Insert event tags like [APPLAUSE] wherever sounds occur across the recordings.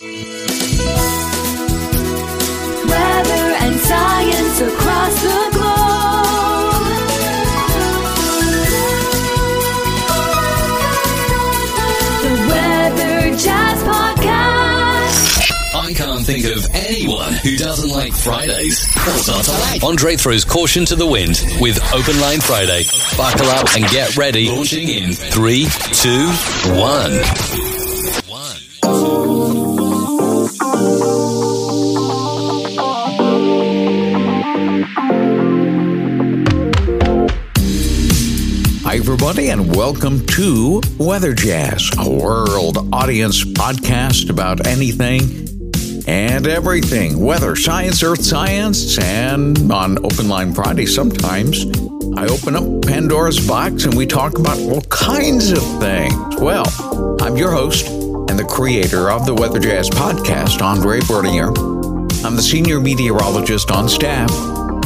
Weather and science across the globe. The Weather Jazz Podcast. I can't think of anyone who doesn't like Fridays. Andre throws caution to the wind with Open Line Friday. Buckle up and get ready. Launching in three, two, one. Everybody, and welcome to Weather Jazz, a world audience podcast about anything and everything weather, science, earth science, and on Open Line Friday, sometimes I open up Pandora's box and we talk about all kinds of things. Well, I'm your host and the creator of the Weather Jazz podcast, Andre Bernier. I'm the senior meteorologist on staff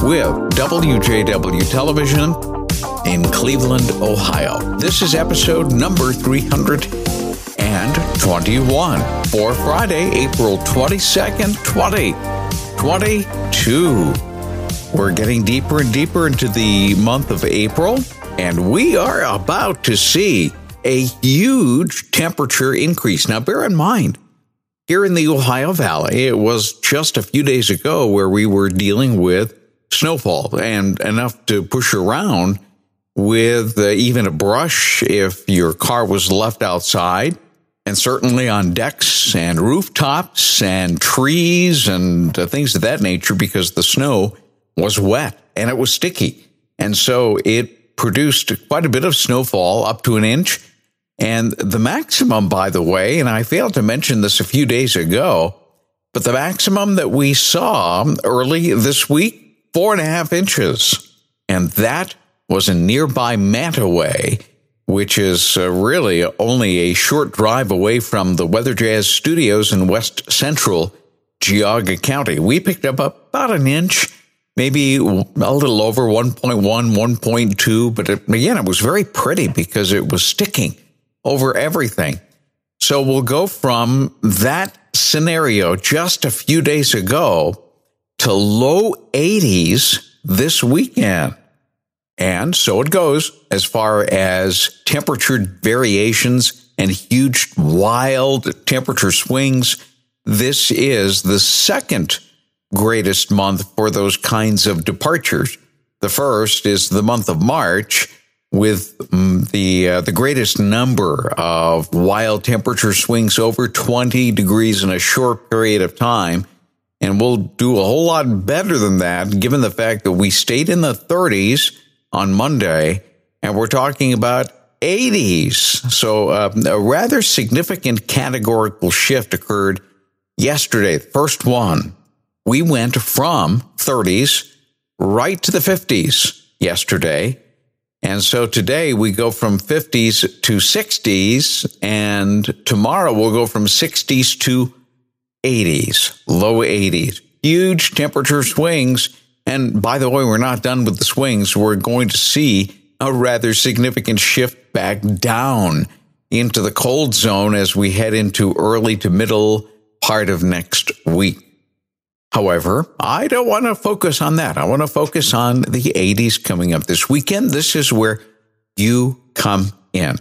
with WJW Television in Cleveland, Ohio. This is episode number 321 for Friday, April 22nd, 2022. We're getting deeper and deeper into the month of April, and we are about to see a huge temperature increase. Now, bear in mind, here in the Ohio Valley, it was just a few days ago where we were dealing with snowfall and enough to push around with uh, even a brush if your car was left outside, and certainly on decks and rooftops and trees and uh, things of that nature because the snow was wet and it was sticky. And so it produced quite a bit of snowfall, up to an inch. And the maximum, by the way, and I failed to mention this a few days ago, but the maximum that we saw early this week, four and a half inches. And that was in nearby Mantua, which is uh, really only a short drive away from the Weather Jazz studios in west central Geauga County. We picked up about an inch, maybe a little over 1.1, 1.2, but it, again, it was very pretty because it was sticking over everything. So we'll go from that scenario just a few days ago to low 80s this weekend. And so it goes as far as temperature variations and huge, wild temperature swings. This is the second greatest month for those kinds of departures. The first is the month of March with mm, the uh, the greatest number of wild temperature swings over 20 degrees in a short period of time and we'll do a whole lot better than that given the fact that we stayed in the 30s on Monday, and we're talking about 80s. So uh, a rather significant categorical shift occurred yesterday, first one. We went from 30s right to the 50s yesterday. And so today we go from 50s to 60s, and tomorrow we'll go from 60s to 80s, low 80s. Huge temperature swings and by the way, we're not done with the swings. We're going to see a rather significant shift back down into the cold zone as we head into early to middle part of next week. However, I don't want to focus on that. I want to focus on the 80s coming up this weekend. This is where you come in.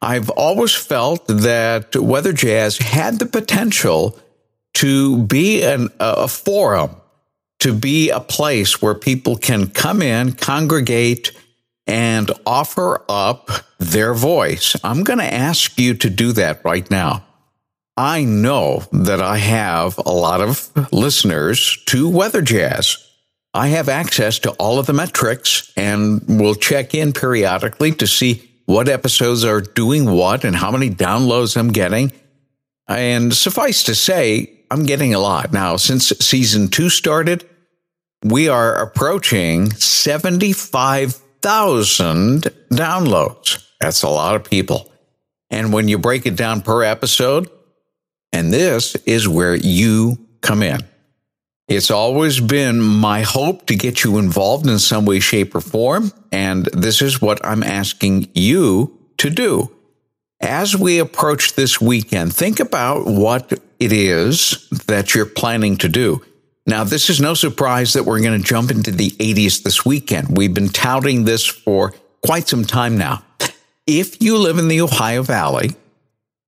I've always felt that Weather Jazz had the potential to be an, a forum to be a place where people can come in, congregate, and offer up their voice. I'm going to ask you to do that right now. I know that I have a lot of listeners to Weather Jazz. I have access to all of the metrics and will check in periodically to see what episodes are doing what and how many downloads I'm getting. And suffice to say, I'm getting a lot. Now, since season two started, we are approaching 75,000 downloads. That's a lot of people. And when you break it down per episode, and this is where you come in. It's always been my hope to get you involved in some way, shape, or form. And this is what I'm asking you to do. As we approach this weekend, think about what it is that you're planning to do. Now, this is no surprise that we're going to jump into the 80s this weekend. We've been touting this for quite some time now. If you live in the Ohio Valley,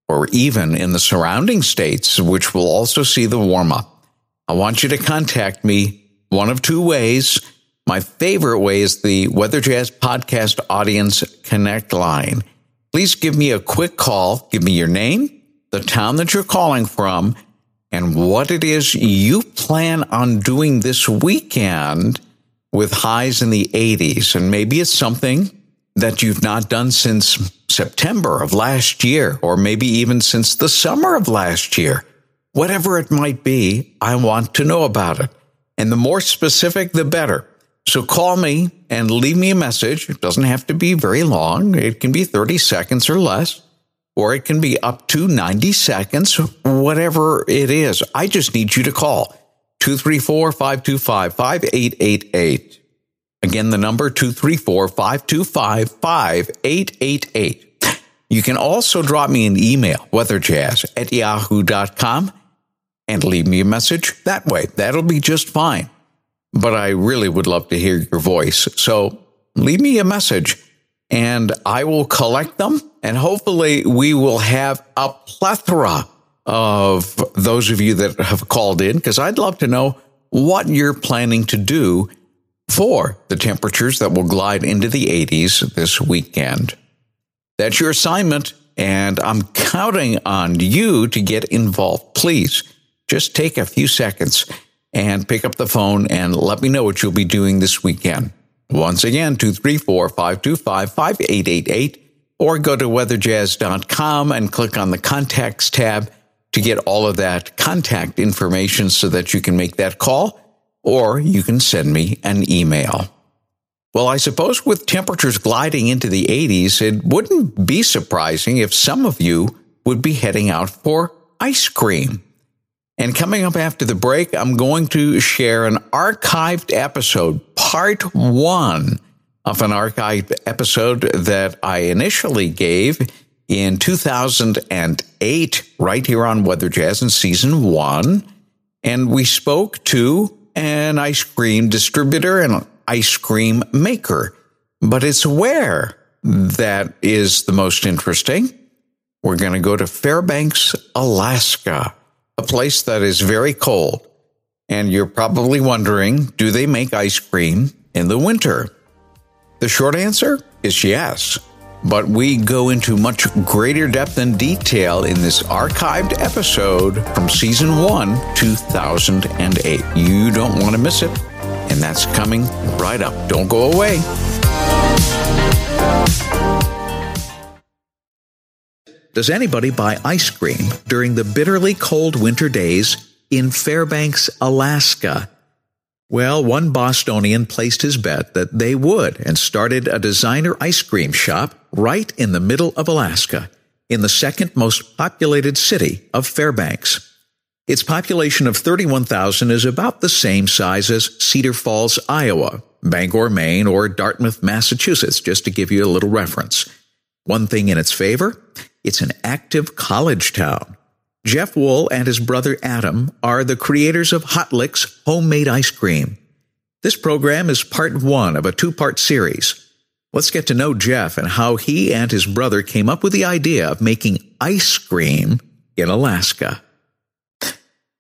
or even in the surrounding states, which will also see the warm up, I want you to contact me one of two ways. My favorite way is the Weather Jazz Podcast Audience Connect line. Please give me a quick call. Give me your name, the town that you're calling from, and what it is you plan on doing this weekend with highs in the 80s. And maybe it's something that you've not done since September of last year, or maybe even since the summer of last year. Whatever it might be, I want to know about it. And the more specific, the better. So call me and leave me a message. It doesn't have to be very long. It can be 30 seconds or less or it can be up to 90 seconds, whatever it is. I just need you to call 234 525 5888. Again, the number 234 525 5888. You can also drop me an email, weatherjazz at yahoo.com, and leave me a message that way. That'll be just fine. But I really would love to hear your voice. So leave me a message and I will collect them. And hopefully, we will have a plethora of those of you that have called in because I'd love to know what you're planning to do for the temperatures that will glide into the 80s this weekend. That's your assignment, and I'm counting on you to get involved. Please just take a few seconds and pick up the phone and let me know what you'll be doing this weekend. Once again, 234 525 5888, or go to weatherjazz.com and click on the contacts tab to get all of that contact information so that you can make that call, or you can send me an email. Well, I suppose with temperatures gliding into the 80s, it wouldn't be surprising if some of you would be heading out for ice cream. And coming up after the break, I'm going to share an archived episode, part one of an archived episode that I initially gave in 2008, right here on Weather Jazz in season one. And we spoke to an ice cream distributor and an ice cream maker. But it's where that is the most interesting. We're going to go to Fairbanks, Alaska a place that is very cold. And you're probably wondering do they make ice cream in the winter? The short answer is yes. But we go into much greater depth and detail in this archived episode from season one, 2008. You don't want to miss it. And that's coming right up. Don't go away. Does anybody buy ice cream during the bitterly cold winter days in Fairbanks, Alaska? Well, one Bostonian placed his bet that they would and started a designer ice cream shop right in the middle of Alaska, in the second most populated city of Fairbanks. Its population of 31,000 is about the same size as Cedar Falls, Iowa, Bangor, Maine, or Dartmouth, Massachusetts, just to give you a little reference. One thing in its favor, it's an active college town. Jeff Wool and his brother Adam are the creators of Hot Licks homemade ice cream. This program is part one of a two part series. Let's get to know Jeff and how he and his brother came up with the idea of making ice cream in Alaska.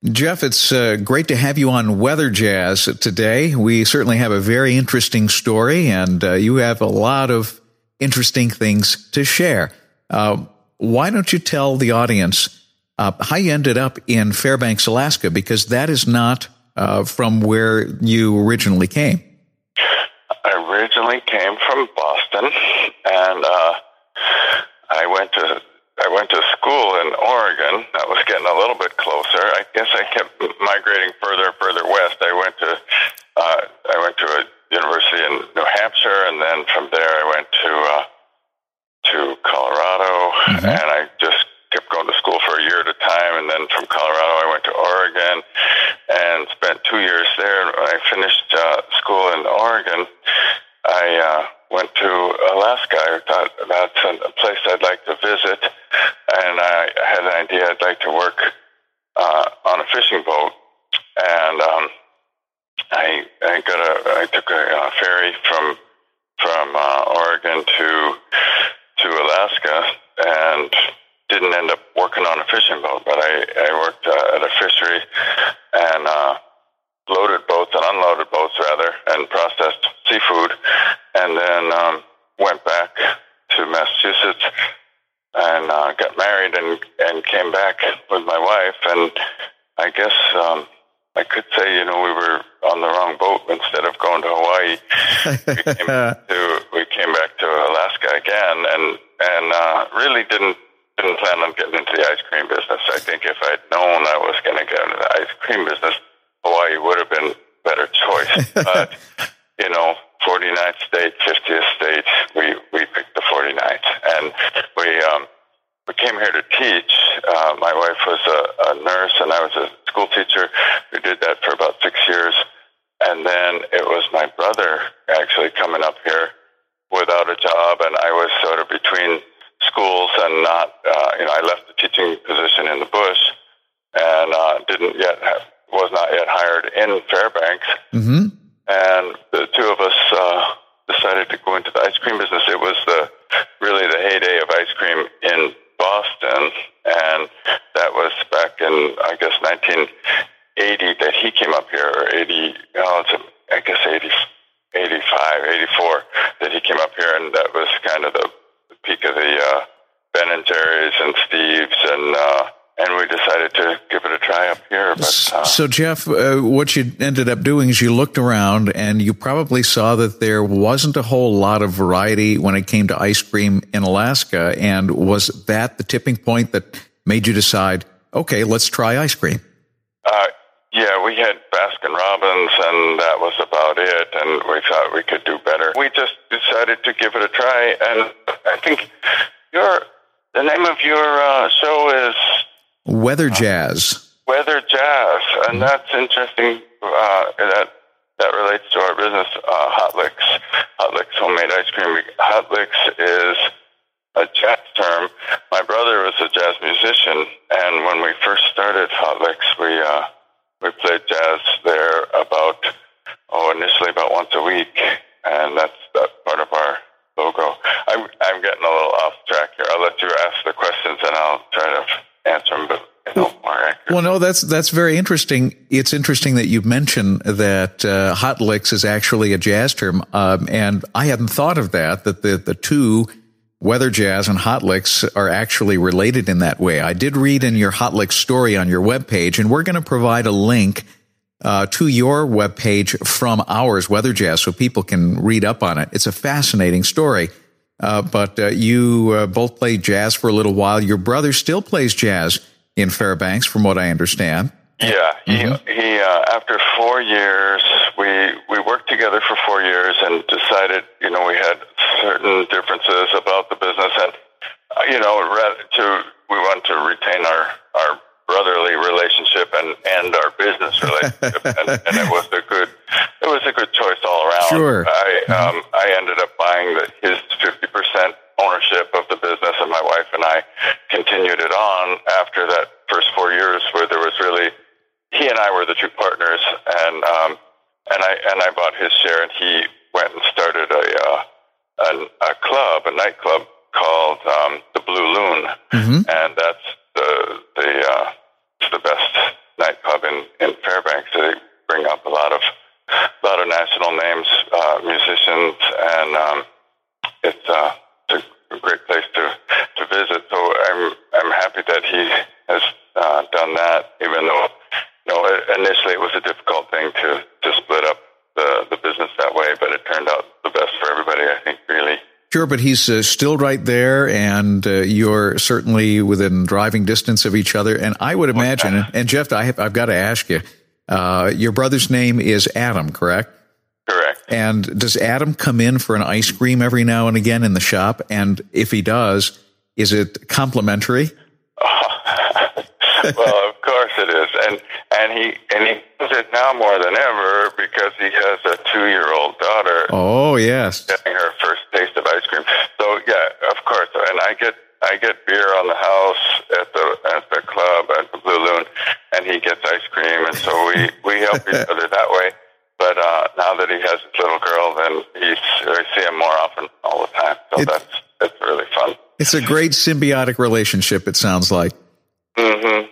Jeff, it's uh, great to have you on Weather Jazz today. We certainly have a very interesting story, and uh, you have a lot of interesting things to share. Uh, why don't you tell the audience uh, how you ended up in Fairbanks, Alaska? Because that is not uh, from where you originally came. I originally came from Boston, and uh, I went to I went to school in Oregon. That was getting a little bit closer. I guess I kept migrating further and further west. I went to uh, I went to a university in New Hampshire, and then from there I went to uh, to Colorado, mm-hmm. and I just kept going to school for a year at a time. And then from Colorado, I went to Oregon and spent two years there. When I finished uh, school in Oregon, I uh, went to Alaska. I thought that's a place I'd like to visit, and I had an idea I'd like to work fishing boat, and um, I I got a I took a, a ferry from from uh, Oregon to to Alaska, and didn't end up working on a fishing boat, but I I worked uh, at a fishery and uh, loaded boats and unloaded boats rather, and processed seafood, and then um, went back to Massachusetts and uh, got married and and came back with my wife, and I guess. Um, I could say, you know, we were on the wrong boat. Instead of going to Hawaii, we [LAUGHS] came, to, we came back to Alaska again, and and uh, really didn't didn't plan on getting into the ice cream business. I think if I'd known I was going to get into the ice cream business, Hawaii would have been better choice. But [LAUGHS] you know, 49th state, 50th state, we we picked the 49th, and we um, we came here to teach. Uh, my wife was a, a nurse, and I was a school teacher. We did that for about six years, and then it was my brother actually coming up here without a job, and I was sort of between schools and not. Uh, you know, I left the teaching position in the bush, and uh, didn't yet have, was not yet hired in Fairbanks, hmm and the two of us uh, decided to go into the ice cream business. It was the really the heyday of ice cream in Boston, and that was back in I guess 1980 that he came up here, or 80. Oh, it's a, I guess 80, 85, 84 that he came up here, and that was kind of the peak of the uh, Ben and Jerry's and Steve's, and uh, and we decided to give it a try up here. But uh, So, Jeff, uh, what you ended up doing is you looked around and you probably saw that there wasn't a whole lot of variety when it came to ice cream in Alaska. And was that the tipping point that made you decide, okay, let's try ice cream? Uh, yeah, we had Baskin Robbins, and that was about it. And we thought we could do better. We just decided to give it a try. And I think your the name of your uh, show is Weather jazz. Weather Jazz, and that's interesting. Uh, that that relates to our business, uh, Hot Licks. Hot Licks homemade ice cream. Hot Licks is a jazz term. My brother was a jazz musician, and when we first started Hot Licks, we uh, we played jazz there about oh initially about once a week, and that's that part of our logo. I'm I'm getting a little off track here. I'll let you ask the questions, and I'll try to answer them, but. Well, no, that's that's very interesting. It's interesting that you mention that uh, hot licks is actually a jazz term, um, and I hadn't thought of that. That the the two weather jazz and hot licks are actually related in that way. I did read in your hot licks story on your webpage, and we're going to provide a link uh, to your webpage from ours, Weather Jazz, so people can read up on it. It's a fascinating story. Uh, but uh, you uh, both played jazz for a little while. Your brother still plays jazz in Fairbanks, from what I understand. Yeah, he, he uh, after four years, we we worked together for four years and decided, you know, we had certain differences about the business, and uh, you know, to we want to retain our our brotherly relationship and and our business relationship, [LAUGHS] and, and it was a good it was a good choice all around. Sure. I um I ended up buying the, his fifty percent ownership of the business, and my wife and I continued it on after that first four years, where there was really he and I were the two partners, and um, and I and I bought his share, and he went and started a uh, a, a club, a nightclub called um, the Blue Loon, and that's the the uh, it's the best nightclub in in Fairbanks. They bring up a lot of a lot of national names, uh, musicians, and um, it's uh, it's a great place to to visit. So I'm I'm happy that he has uh, done that, even though you know initially it was a difficult thing to to split up the the business that way, but it turned out the best for everybody. I think really. Sure, but he's uh, still right there, and uh, you're certainly within driving distance of each other. And I would imagine, and Jeff, I have, I've got to ask you, uh, your brother's name is Adam, correct? Correct. And does Adam come in for an ice cream every now and again in the shop? And if he does, is it complimentary? [LAUGHS] well, of course it is, and and he and he does it now more than ever because he has a two year old daughter Oh, yes. getting her first taste of ice cream. So yeah, of course, and I get I get beer on the house at the at the club at the Blue Loon, and he gets ice cream, and so we we help each [LAUGHS] other that way. But uh, now that he has his little girl, then he's I see him more often all the time. So It- that's that's really fun. It's a great symbiotic relationship, it sounds like. hmm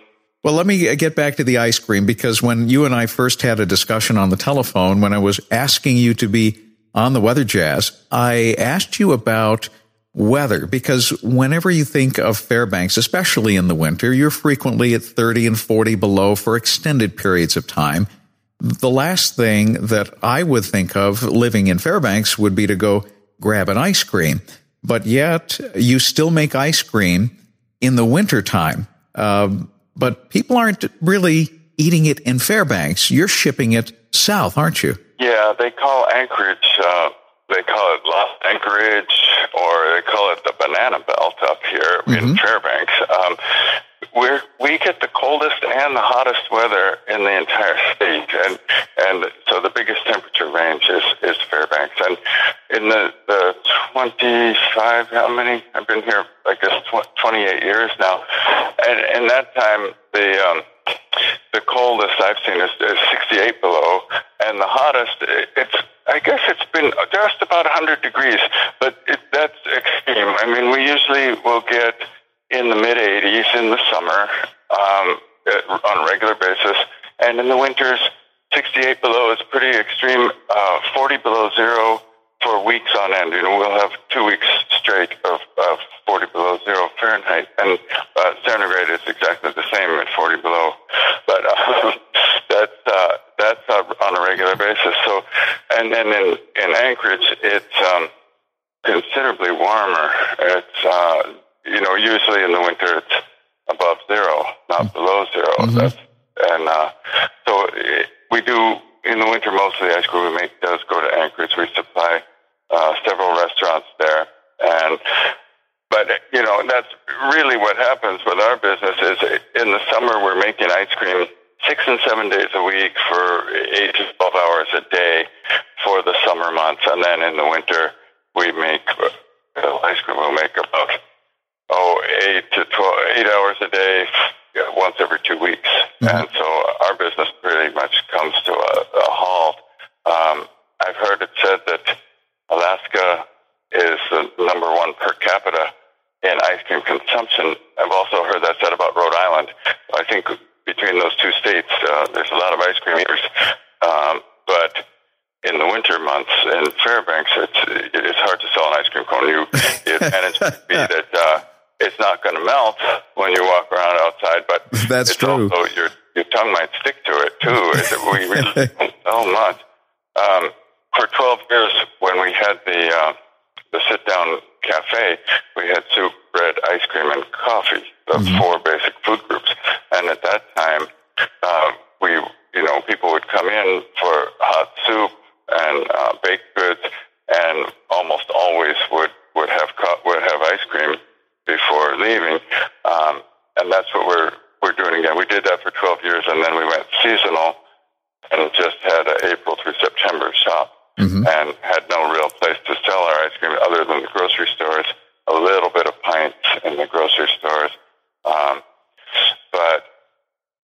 Well, let me get back to the ice cream because when you and I first had a discussion on the telephone, when I was asking you to be on the weather jazz, I asked you about weather because whenever you think of Fairbanks, especially in the winter, you're frequently at 30 and 40 below for extended periods of time. The last thing that I would think of living in Fairbanks would be to go grab an ice cream. But yet you still make ice cream in the wintertime. Um, but people aren't really eating it in Fairbanks. You're shipping it south, aren't you? Yeah, they call Anchorage. Uh, they call it Los Anchorage, or they call it the Banana Belt up here in Fairbanks. Um, we're, we get the coldest and the hottest weather in the entire state, and and so the biggest temperature range is, is Fairbanks. And in the the twenty five, how many? I've been here, I guess, tw- twenty eight years now, and in that time, the um, the coldest I've seen is, is 68 below, and the hottest, it- it's, I guess it's been just about 100 degrees, but it, that's extreme. I mean, we usually will get in the mid 80s in the summer um, uh, on a regular basis, and in the winters, 68 below is pretty extreme, uh, 40 below zero for weeks on end. You know, we'll have two weeks straight of, of 40 below zero Fahrenheit, and uh, centigrade is exactly the same at 40 below. But uh, [LAUGHS] that's uh, that's uh, on a regular basis. So, and then in in Anchorage, it's um, considerably warmer. It's uh, you know usually in the winter it's above zero, not below 0 That's and uh, so it, we do in the winter. Most of the ice cream we make does go to Anchorage. We supply uh, several restaurants there, and but you know that's really what happens with our business. Is in the summer we're making ice cream six and seven days a week for eight to twelve hours a day for the summer months, and then in the winter we make uh, ice cream. We'll make about oh eight to 12, eight hours a day, once every two weeks, and so our business pretty much comes to a, a halt. Um, I've heard it said that Alaska is the number one per capita in ice cream consumption. I've also heard that said about Rhode Island. I think between those two states, uh, there's a lot of ice cream eaters. Um, but in the winter months in Fairbanks, it's it's hard to sell an ice cream cone. You the advantage would be [LAUGHS] that uh, it's not going to melt when you walk around outside, but [LAUGHS] That's it's true. Also, your your tongue might stick to it too. We really [LAUGHS] don't much. Um, for 12 years, when we had the uh, the sit down cafe, we had soup, bread, ice cream, and coffee. The four basic food groups. And at that time, uh, we you know people would come in for hot soup and uh, baked goods, and almost always would would have co- would have ice cream before leaving. Um, and that's what we're we're doing again. We did that for 12 years, and then we went seasonal and just had an April through September shop and had no real place to sell our ice cream other than the grocery stores, a little bit of pints in the grocery stores. Um, but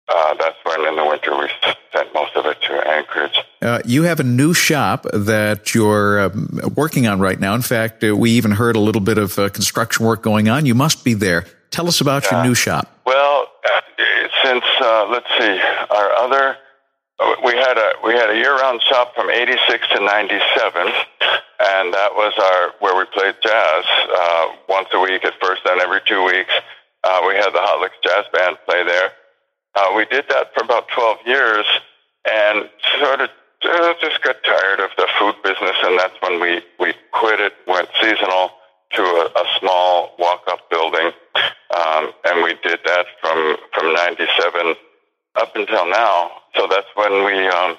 uh, that's when in the winter we sent most of it to Anchorage. Uh, you have a new shop that you're um, working on right now. In fact, uh, we even heard a little bit of uh, construction work going on. You must be there. Tell us about your new shop. Well, uh, since uh, let's see, our other we had a we had a year-round shop from '86 to '97, and that was our where we played jazz uh, once a week at first, then every two weeks. Uh, we had the Hot Licks Jazz Band play there. Uh, we did that for about 12 years, and sort of uh, just got tired of the food business, and that's when we we quit it, went seasonal to a, a small walk-up building, um, and we did that from from '97 up until now. So that's when we um,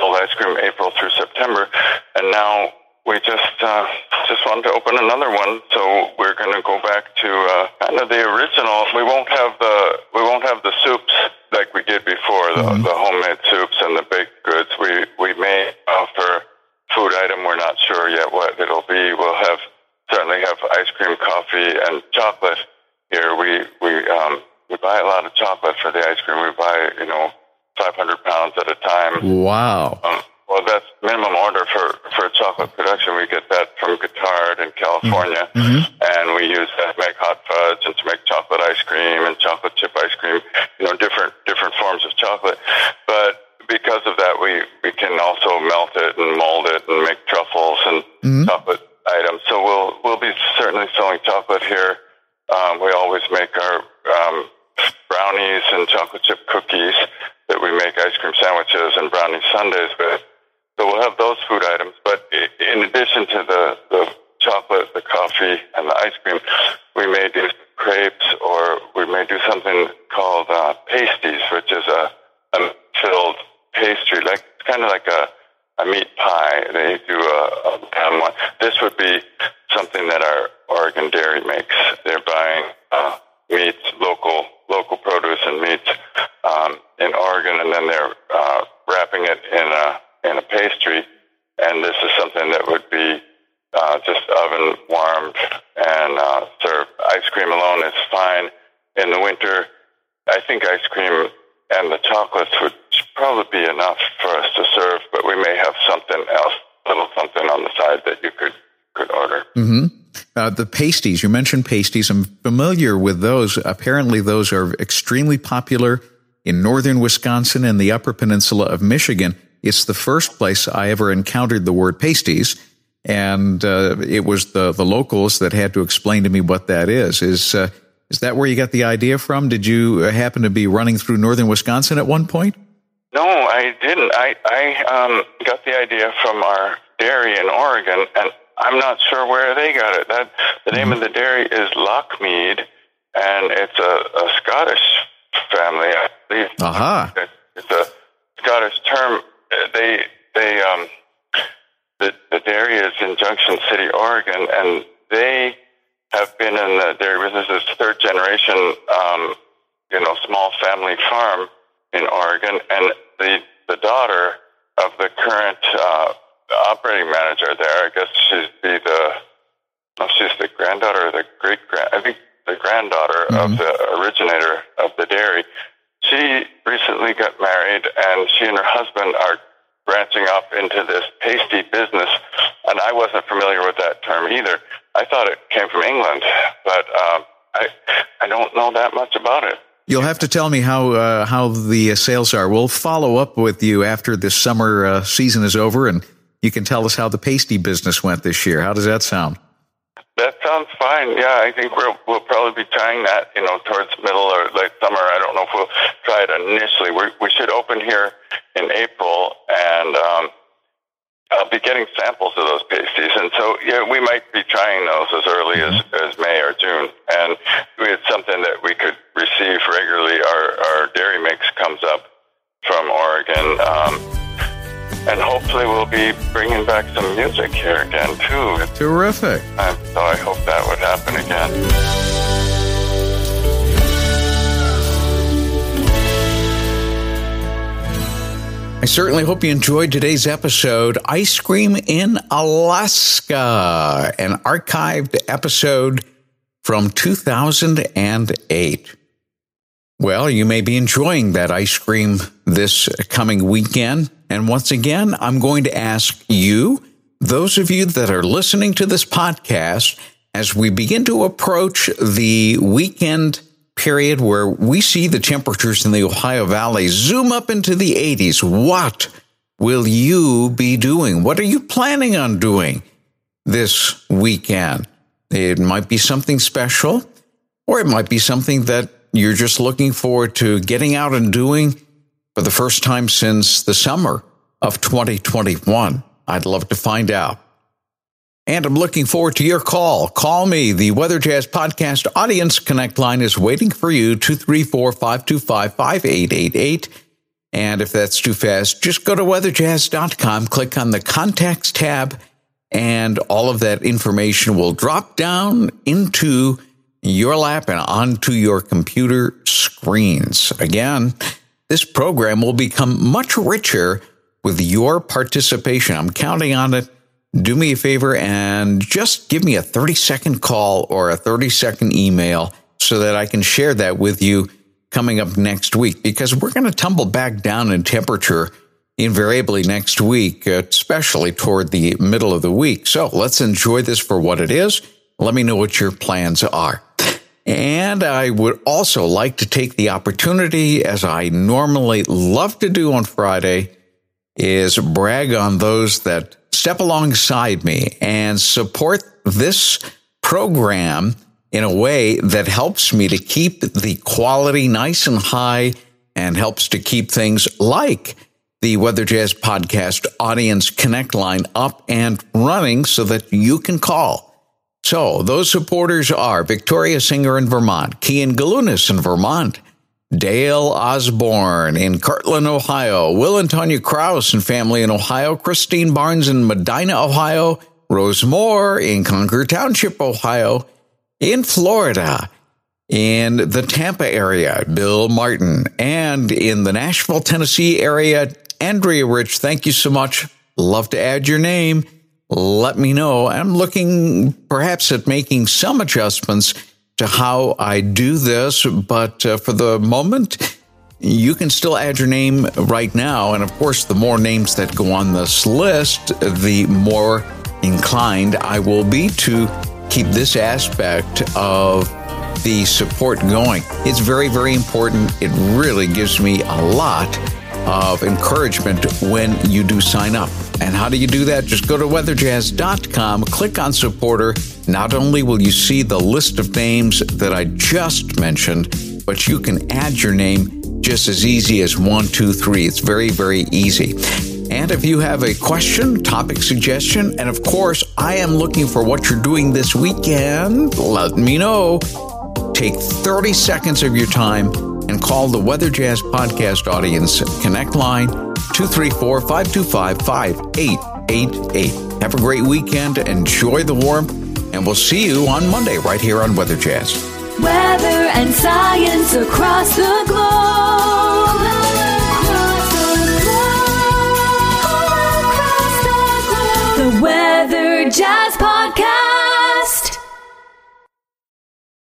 sold ice cream April through September, and now we just uh, just wanted to open another one. So we're going to go back to uh, kind of the original. We won't have the we won't have the soups did before, the, the homemade soups and the baked goods. We we may offer food item. We're not sure yet what it'll be. We'll have certainly have ice cream, coffee, and chocolate here. We we um, we buy a lot of chocolate for the ice cream. We buy you know 500 pounds at a time. Wow. Um, well, that's minimum order for, for chocolate production. We get that from Guittard in California, and we use that to make hot fudge and to make chocolate ice cream and chocolate chip ice cream. You know, different different forms of chocolate. But because of that, we we can also melt it and mold it and make truffles and chocolate items. So we'll we'll be certainly selling chocolate here. Um, we always make our um, brownies and chocolate chip cookies that we make ice cream sandwiches and brownie sundaes with. So we'll have those food items. But in addition to the, the chocolate, the coffee, and the ice cream, we may do crepes or we may do something called uh, pasties, which is a, a filled pastry, like kind of like a, a meat pie. They do a, a pan one. This would be something that our Oregon dairy makes. They're buying uh, meats, local local produce and meats um, in Oregon, and then they're uh, wrapping it in a in a pastry. And this is something that would be uh, just oven warmed and uh, served. Ice cream alone is fine in the winter. I think ice cream and the chocolates would probably be enough for us to serve, but we may have something else, little something on the side that you could could order. Uh, the pasties, you mentioned pasties. I'm familiar with those. Apparently, those are extremely popular in northern Wisconsin and the upper peninsula of Michigan. It's the first place I ever encountered the word pasties. And uh, it was the, the locals that had to explain to me what that is. Is, uh, is that where you got the idea from? Did you happen to be running through northern Wisconsin at one point? No, I didn't. I I um, got the idea from our dairy in Oregon, and I'm not sure where they got it. That the name of the dairy is Lochmead, and it's a, a Scottish family, I believe. It- It's a Scottish term. They they um the the dairy is in Junction City, Oregon, and they have been in the dairy business. This third generation, um, you know, small family farm in Oregon, and the the daughter of the current uh, operating manager there. I guess she's be the no, she's the granddaughter the great grand. I think the granddaughter of the originator of the dairy. She recently got married, and she and her husband are branching off into this pasty business. And I wasn't familiar with that term either. I thought it came from England, but um, I I don't know that much about it. You'll have to tell me how uh, how the uh, sales are. We'll follow up with you after this summer uh, season is over, and you can tell us how the pasty business went this year. How does that sound? That sounds fine. Yeah, I think we'll we'll probably be trying that, you know, towards middle or late summer. I don't know if we'll try it initially. We we should open here in April, and um, I'll be getting samples of those pasties, and so yeah, we might be trying those as early as, as May or June. And it's something that we could receive regularly. Our our dairy mix comes up from Oregon. Um, and hopefully we'll be bringing back some music here again too. Terrific. So I hope that would happen again. I certainly hope you enjoyed today's episode, Ice Cream in Alaska, an archived episode from 2008. Well, you may be enjoying that ice cream this coming weekend. And once again, I'm going to ask you, those of you that are listening to this podcast, as we begin to approach the weekend period where we see the temperatures in the Ohio Valley zoom up into the 80s, what will you be doing? What are you planning on doing this weekend? It might be something special, or it might be something that you're just looking forward to getting out and doing for the first time since the summer of 2021. I'd love to find out. And I'm looking forward to your call. Call me. The Weather Jazz Podcast Audience Connect line is waiting for you 234 525 5888. And if that's too fast, just go to weatherjazz.com, click on the contacts tab, and all of that information will drop down into your lap and onto your computer screens. Again, this program will become much richer with your participation. I'm counting on it. Do me a favor and just give me a 30 second call or a 30 second email so that I can share that with you coming up next week because we're going to tumble back down in temperature invariably next week, uh, especially toward the middle of the week. So let's enjoy this for what it is. Let me know what your plans are. And I would also like to take the opportunity, as I normally love to do on Friday, is brag on those that step alongside me and support this program in a way that helps me to keep the quality nice and high and helps to keep things like the Weather Jazz Podcast Audience Connect line up and running so that you can call. So those supporters are Victoria Singer in Vermont, Kian Galunas in Vermont, Dale Osborne in Kirtland, Ohio, Will and Tonya Kraus and family in Ohio, Christine Barnes in Medina, Ohio, Rose Moore in Concord Township, Ohio, in Florida, in the Tampa area, Bill Martin, and in the Nashville, Tennessee area, Andrea Rich, thank you so much. Love to add your name. Let me know. I'm looking perhaps at making some adjustments to how I do this, but uh, for the moment, you can still add your name right now. And of course, the more names that go on this list, the more inclined I will be to keep this aspect of the support going. It's very, very important. It really gives me a lot of encouragement when you do sign up. And how do you do that? Just go to weatherjazz.com, click on supporter. Not only will you see the list of names that I just mentioned, but you can add your name just as easy as one, two, three. It's very, very easy. And if you have a question, topic suggestion, and of course, I am looking for what you're doing this weekend, let me know. Take 30 seconds of your time and call the Weather Jazz Podcast Audience Connect line 234 525 5888. Have a great weekend, enjoy the warmth, and we'll see you on Monday right here on Weather Jazz. Weather and science across the globe. Across the globe. Across the globe. The Weather Jazz Podcast.